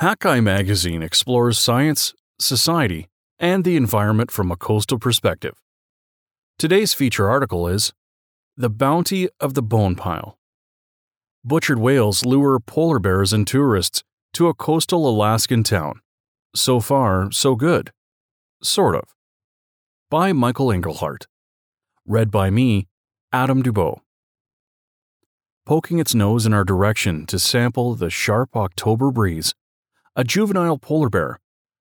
Hakai magazine explores science, society, and the environment from a coastal perspective. Today's feature article is The Bounty of the Bone Pile. Butchered whales lure polar bears and tourists to a coastal Alaskan town. So far, so good. Sort of. By Michael Engelhard. Read by me, Adam Dubow. Poking its nose in our direction to sample the sharp October breeze, a juvenile polar bear,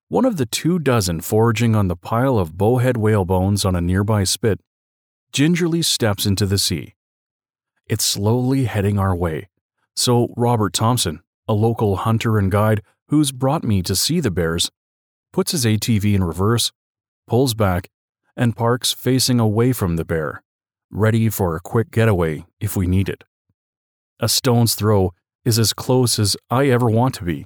one of the two dozen foraging on the pile of bowhead whale bones on a nearby spit, gingerly steps into the sea. It's slowly heading our way, so Robert Thompson, a local hunter and guide who's brought me to see the bears, puts his ATV in reverse, pulls back, and parks facing away from the bear, ready for a quick getaway if we need it. A stone's throw is as close as I ever want to be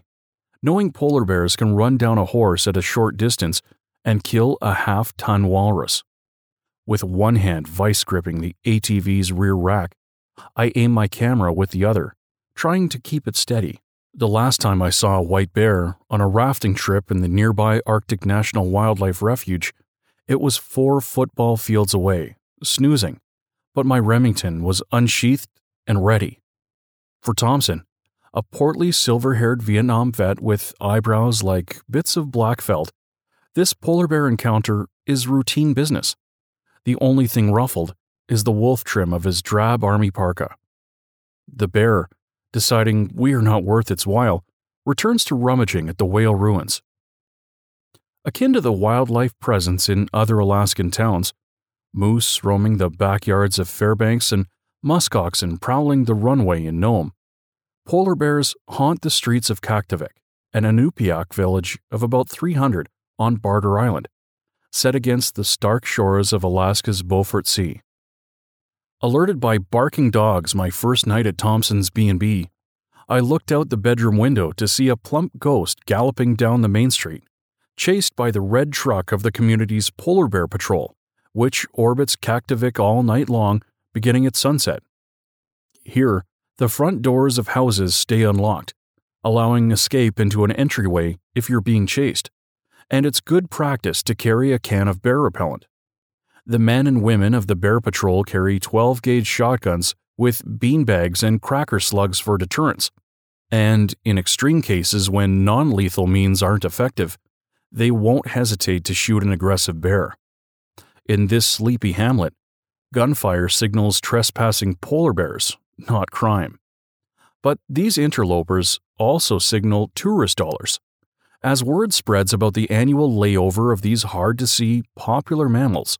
knowing polar bears can run down a horse at a short distance and kill a half ton walrus. With one hand vice gripping the ATV's rear rack, I aim my camera with the other, trying to keep it steady. The last time I saw a white bear on a rafting trip in the nearby Arctic National Wildlife Refuge, it was four football fields away, snoozing, but my Remington was unsheathed and ready. For Thompson, a portly silver haired Vietnam vet with eyebrows like bits of black felt, this polar bear encounter is routine business. The only thing ruffled is the wolf trim of his drab army parka. The bear, deciding we are not worth its while, returns to rummaging at the whale ruins. Akin to the wildlife presence in other Alaskan towns, moose roaming the backyards of Fairbanks and muskoxen prowling the runway in Nome, Polar bears haunt the streets of Kaktovik, an Inupiaq village of about 300 on Barter Island, set against the stark shores of Alaska's Beaufort Sea. Alerted by barking dogs my first night at Thompson's B&B, I looked out the bedroom window to see a plump ghost galloping down the main street, chased by the red truck of the community's polar bear patrol, which orbits Kaktovik all night long, beginning at sunset. Here, the front doors of houses stay unlocked, allowing escape into an entryway if you're being chased, and it's good practice to carry a can of bear repellent. The men and women of the Bear Patrol carry 12 gauge shotguns with beanbags and cracker slugs for deterrence. And in extreme cases when non lethal means aren't effective, they won't hesitate to shoot an aggressive bear. In this sleepy hamlet, gunfire signals trespassing polar bears not crime. But these interlopers also signal tourist dollars. As word spreads about the annual layover of these hard to see, popular mammals,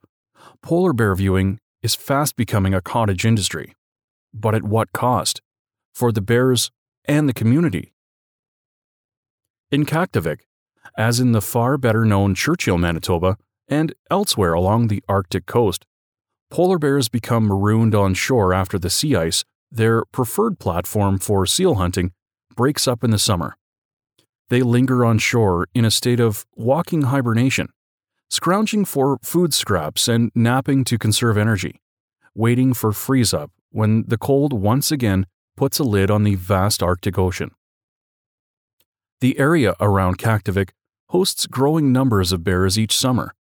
polar bear viewing is fast becoming a cottage industry. But at what cost? For the bears and the community. In Kaktovik, as in the far better known Churchill, Manitoba, and elsewhere along the Arctic coast, polar bears become marooned on shore after the sea ice their preferred platform for seal hunting breaks up in the summer. They linger on shore in a state of walking hibernation, scrounging for food scraps and napping to conserve energy, waiting for freeze up when the cold once again puts a lid on the vast Arctic Ocean. The area around Kaktovik hosts growing numbers of bears each summer,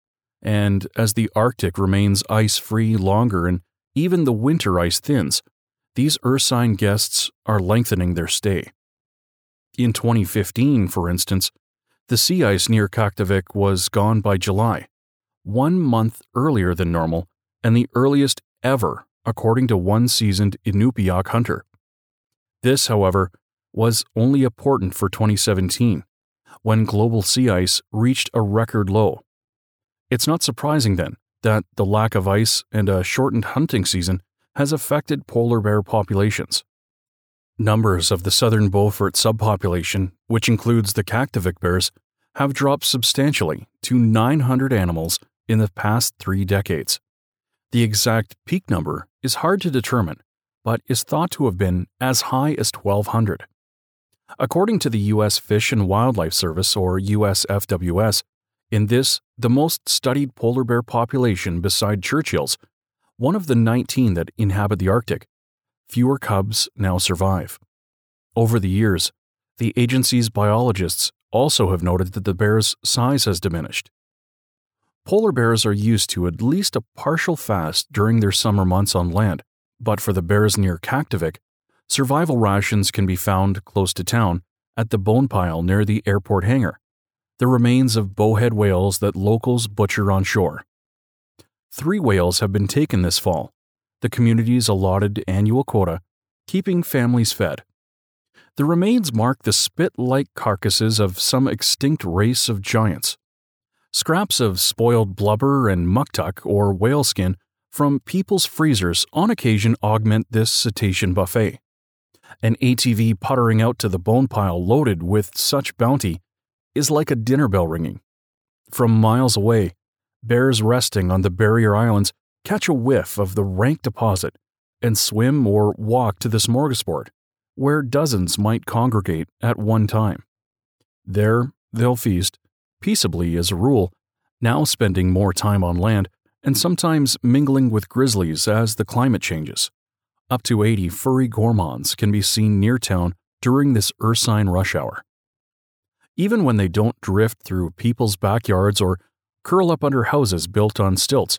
and as the Arctic remains ice free longer and even the winter ice thins, these Ursine guests are lengthening their stay. In 2015, for instance, the sea ice near Kaktovik was gone by July, one month earlier than normal, and the earliest ever, according to one seasoned Inupiaq hunter. This, however, was only important for 2017, when global sea ice reached a record low. It's not surprising, then, that the lack of ice and a shortened hunting season has affected polar bear populations. Numbers of the southern Beaufort subpopulation, which includes the Kaktovik bears, have dropped substantially to 900 animals in the past three decades. The exact peak number is hard to determine, but is thought to have been as high as 1,200. According to the U.S. Fish and Wildlife Service, or USFWS, in this, the most studied polar bear population beside Churchill's, one of the 19 that inhabit the Arctic, fewer cubs now survive. Over the years, The agency's biologists also have noted that the bear's size has diminished. Polar bears are used to at least a partial fast during their summer months on land, but for the bears near Kaktovik, survival rations can be found close to town at the bone pile near the airport hangar, the remains of bowhead whales that locals butcher on shore. Three whales have been taken this fall, the community's allotted annual quota, keeping families fed. The remains mark the spit like carcasses of some extinct race of giants. Scraps of spoiled blubber and muktuk or whale skin from people's freezers on occasion augment this cetacean buffet. An ATV puttering out to the bone pile loaded with such bounty is like a dinner bell ringing. From miles away, bears resting on the barrier islands catch a whiff of the rank deposit and swim or walk to the smorgasbord, where dozens might congregate at one time. There, they'll feast, peaceably as a rule, now spending more time on land and sometimes mingling with grizzlies as the climate changes. Up to 80 furry gourmands can be seen near town during this ursine rush hour. Even when they don't drift through people's backyards or curl up under houses built on stilts,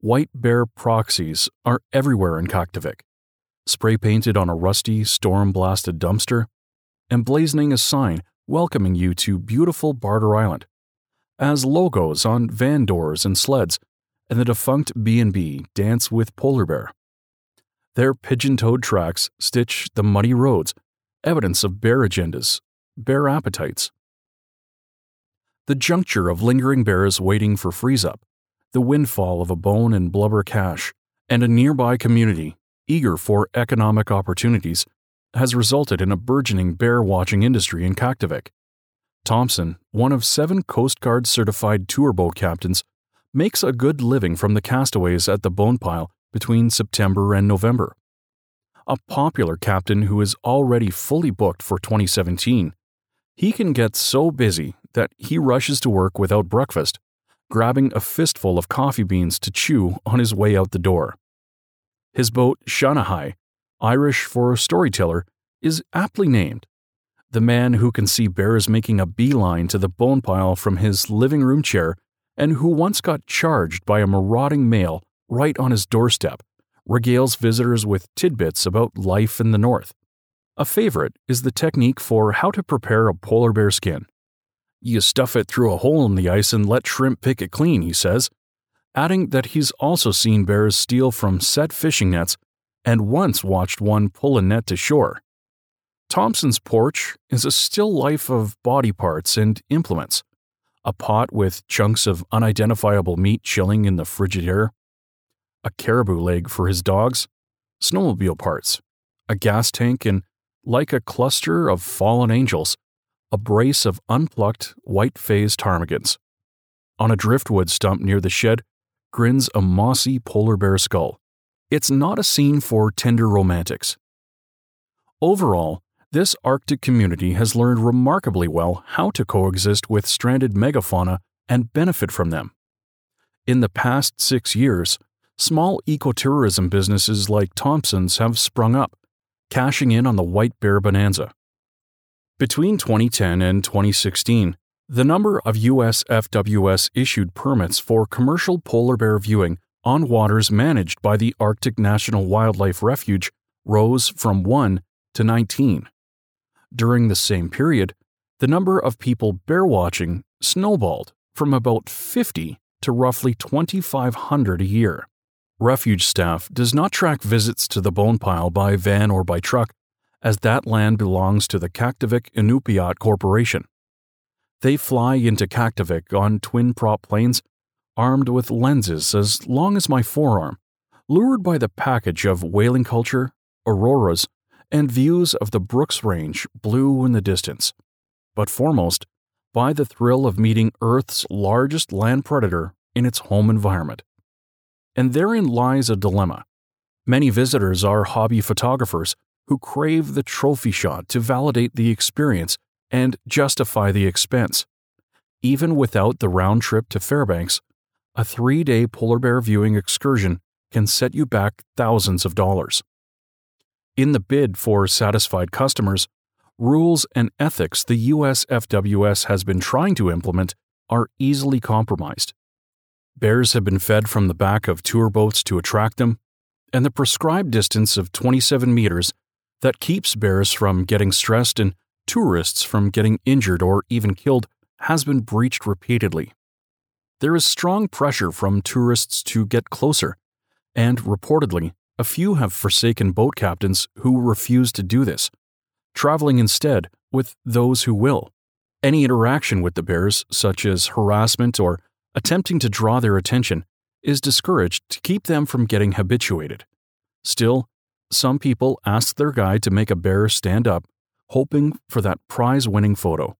white bear proxies are everywhere in Kaktovik, spray painted on a rusty, storm blasted dumpster, emblazoning a sign welcoming you to beautiful Barter Island as logos on van doors and sleds, and the defunct B&B dance with polar bear. Their pigeon-toed tracks stitch the muddy roads, evidence of bear agendas, bear appetites. The juncture of lingering bears waiting for freeze-up, the windfall of a bone and blubber cache, and a nearby community eager for economic opportunities has resulted in a burgeoning bear watching industry in Kaktovik. Thompson, one of seven Coast Guard certified tour boat captains, makes a good living from the castaways at the bone pile between September and November. A popular captain who is already fully booked for 2017, he can get so busy that he rushes to work without breakfast, grabbing a fistful of coffee beans to chew on his way out the door. His boat, Shanahai, Irish for storyteller, is aptly named the man who can see bears making a beeline to the bone pile from his living room chair and who once got charged by a marauding male right on his doorstep, regales visitors with tidbits about life in the north. A favorite is the technique for how to prepare a polar bear skin. You stuff it through a hole in the ice and let shrimp pick it clean, he says, adding that he's also seen bears steal from set fishing nets and once watched one pull a net to shore. Thompson's porch is a still life of body parts and implements. A pot with chunks of unidentifiable meat chilling in the frigid air. A caribou leg for his dogs. Snowmobile parts. A gas tank and, like a cluster of fallen angels, a brace of unplucked white phase ptarmigans. On a driftwood stump near the shed grins a mossy polar bear skull. It's not a scene for tender romantics. Overall, this Arctic community has learned remarkably well how to coexist with stranded megafauna and benefit from them. In the past six years, small ecotourism businesses like Thompson's have sprung up, cashing in on the white bear bonanza. Between 2010 and 2016, the number of US FWS issued permits for commercial polar bear viewing on waters managed by the Arctic National Wildlife Refuge rose from 1 to 19. During the same period, the number of people bear watching snowballed from about 50 to roughly 2,500 a year. Refuge staff does not track visits to the bone pile by van or by truck, as that land belongs to the Kaktovik Inupiat Corporation. They fly into Kaktovik on twin prop planes, armed with lenses as long as my forearm, lured by the package of whaling culture, auroras, and views of the Brooks Range blue in the distance, but foremost, by the thrill of meeting Earth's largest land predator in its home environment. And therein lies a dilemma. Many visitors are hobby photographers who crave the trophy shot to validate the experience and justify the expense. Even without the round trip to Fairbanks, a three day polar bear viewing excursion can set you back thousands of dollars. In the bid for satisfied customers, rules and ethics the US FWS has been trying to implement are easily compromised. Bears have been fed from the back of tour boats to attract them, and the prescribed distance of 27 meters that keeps bears from getting stressed and tourists from getting injured or even killed has been breached repeatedly. There is strong pressure from tourists to get closer, and reportedly, a few have forsaken boat captains who refuse to do this, traveling instead with those who will. Any interaction with the bears, such as harassment or attempting to draw their attention, is discouraged to keep them from getting habituated. Still, some people ask their guide to make a bear stand up, hoping for that prize winning photo.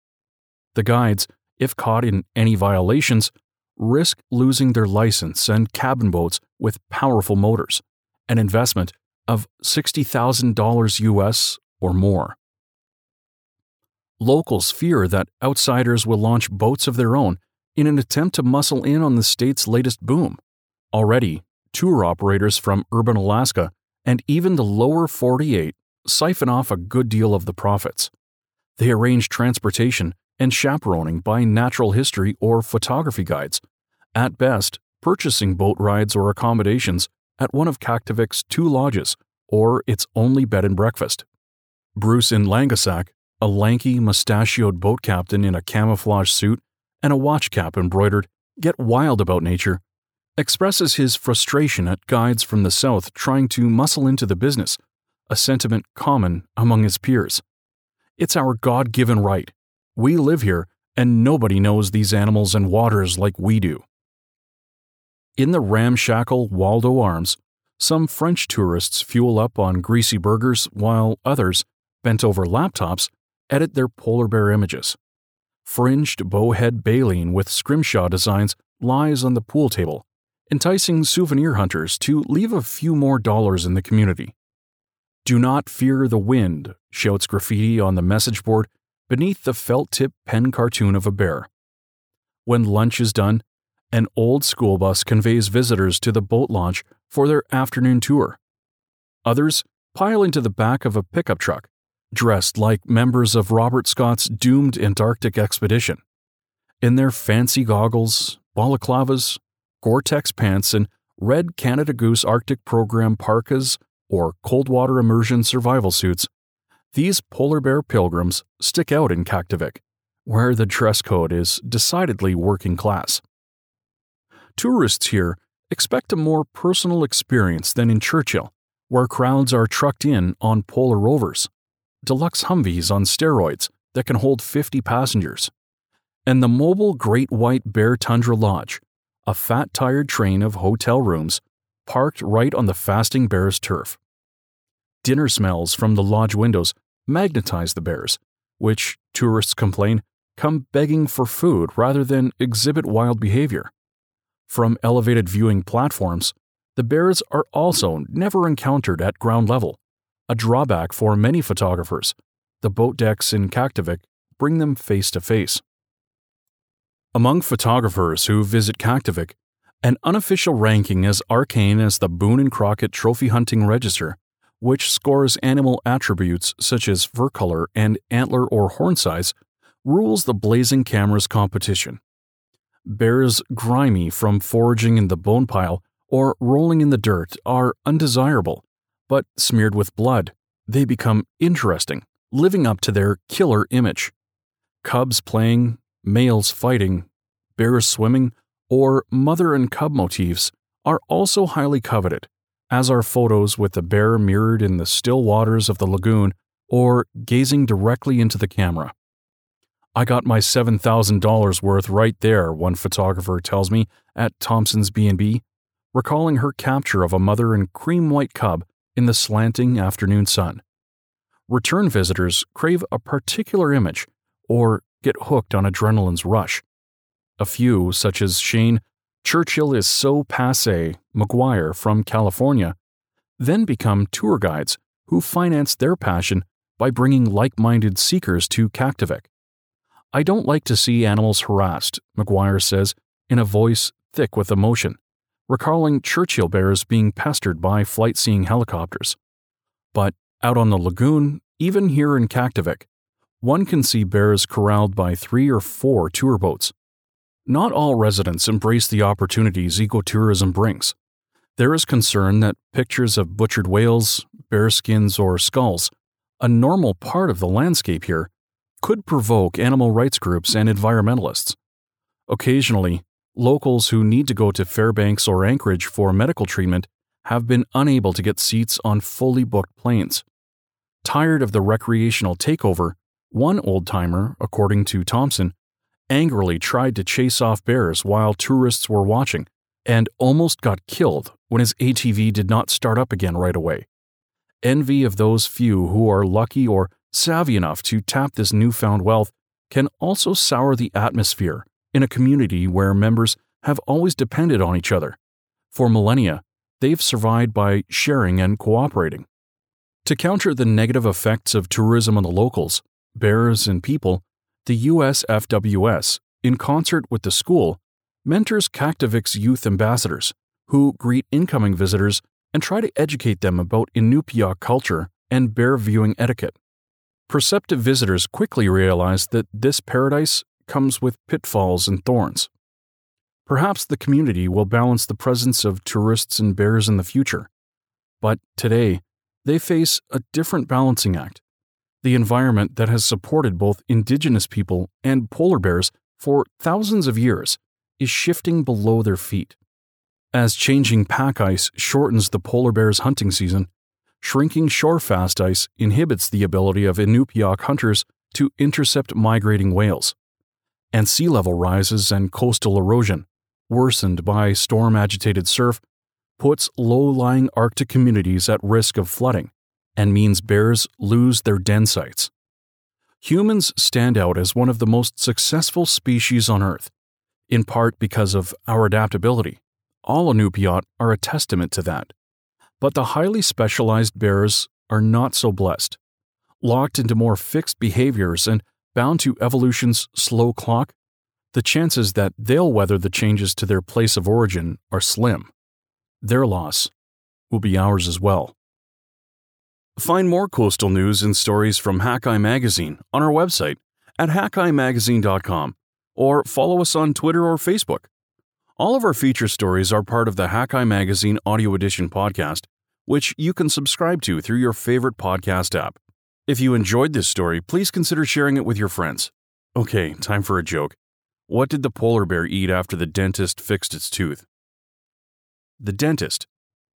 The guides, if caught in any violations, risk losing their license and cabin boats with powerful motors, an investment of $60,000 US or more. Locals fear that outsiders will launch boats of their own in an attempt to muscle in on the state's latest boom. Already, tour operators from urban Alaska and even the lower 48 siphon off a good deal of the profits. They arrange transportation and chaperoning by natural history or photography guides, at best, purchasing boat rides or accommodations at one of Kaktovik's two lodges or its only bed and breakfast. Bruce Inglangasak, a lanky, mustachioed boat captain in a camouflage suit and a watch cap embroidered, get wild about nature, expresses his frustration at guides from the south trying to muscle into the business, a sentiment common among his peers. It's our God given right. We live here, and nobody knows these animals and waters like we do. In the ramshackle Waldo Arms, some French tourists fuel up on greasy burgers while others, bent over laptops, edit their polar bear images. Fringed bowhead baleen with scrimshaw designs lies on the pool table, enticing souvenir hunters to leave a few more dollars in the community. Do not fear the wind, shouts graffiti on the message board beneath the felt tip pen cartoon of a bear. When lunch is done, an old school bus conveys visitors to the boat launch for their afternoon tour. Others pile into the back of a pickup truck, dressed like members of Robert Scott's doomed Antarctic expedition. In their fancy goggles, balaclavas, Gore Tex pants, and red Canada Goose Arctic Program parkas or cold water immersion survival suits, these polar bear pilgrims stick out in Kaktovik, where the dress code is decidedly working class. Tourists here expect a more personal experience than in Churchill, where crowds are trucked in on polar rovers, deluxe Humvees on steroids that can hold 50 passengers, and the mobile Great White Bear Tundra Lodge, a fat tired train of hotel rooms parked right on the fasting bear's turf. Dinner smells from the lodge windows magnetize the bears, which, tourists complain, come begging for food rather than exhibit wild behavior. From elevated viewing platforms, the bears are also never encountered at ground level, a drawback for many photographers. The boat decks in Kaktovik bring them face to face. Among photographers who visit Kaktovik, an unofficial ranking as arcane as the Boone and Crockett Trophy Hunting Register, which scores animal attributes such as fur color and antler or horn size, rules the blazing cameras competition bears grimy from foraging in the bone pile or rolling in the dirt are undesirable, but smeared with blood, they become interesting, living up to their killer image. Cubs playing, males fighting, bears swimming, or mother and cub motifs are also highly coveted, as are photos with the bear mirrored in the still waters of the lagoon or gazing directly into the camera. I got my $7,000 worth right there, one photographer tells me at Thompson's B&B, recalling her capture of a mother and cream white cub in the slanting afternoon sun. Return visitors crave a particular image or get hooked on adrenaline's rush. A few, such as Shane, Churchill is so passe, McGuire from California, then become tour guides who finance their passion by bringing like minded seekers to Kaktovik. I don't like to see animals harassed, McGuire says, in a voice thick with emotion, recalling Churchill bears being pestered by flight seeing helicopters. But out on the lagoon, even here in Kaktovik, one can see bears corralled by three or four tour boats. Not all residents embrace the opportunities ecotourism brings. There is concern that pictures of butchered whales, bear skins, or skulls, a normal part of the landscape here, could provoke animal rights groups and environmentalists. Occasionally, locals who need to go to Fairbanks or Anchorage for medical treatment have been unable to get seats on fully booked planes. Tired of the recreational takeover, one old timer, according to Thompson, angrily tried to chase off bears while tourists were watching and almost got killed when his ATV did not start up again right away. Envy of those few who are lucky or savvy enough to tap this newfound wealth can also sour the atmosphere in a community where members have always depended on each other. For millennia, they've survived by sharing and cooperating. To counter the negative effects of tourism on the locals, bears, and people, the USFWS, in concert with the school, mentors Kaktovik's youth ambassadors, who greet incoming visitors and try to educate them about Inupiaq culture and bear viewing etiquette. Perceptive visitors quickly realize that this paradise comes with pitfalls and thorns. Perhaps the community will balance the presence of tourists and bears in the future. But today, they face a different balancing act. The environment that has supported both indigenous people and polar bears for thousands of years is shifting below their feet. As changing pack ice shortens the polar bear's hunting season, shrinking shore-fast ice inhibits the ability of Inupiaq hunters to intercept migrating whales. And sea level rises and coastal erosion, worsened by storm agitated surf, puts low lying Arctic communities at risk of flooding and means bears lose their den sites. Humans stand out as one of the most successful species on Earth, in part because of our adaptability. All Inupiat are a testament to that. But the highly specialized bears are not so blessed. Locked into more fixed behaviors and bound to evolution's slow clock, the chances that they'll weather the changes to their place of origin are slim. Their loss will be ours as well. Find more coastal news and stories from Hakai Magazine on our website at hakaimagazine.com or follow us on Twitter or Facebook. All of our feature stories are part of the Hakai Magazine Audio Edition podcast, which you can subscribe to through your favorite podcast app. If you enjoyed this story, please consider sharing it with your friends. Okay, time for a joke. What did the polar bear eat after the dentist fixed its tooth? The dentist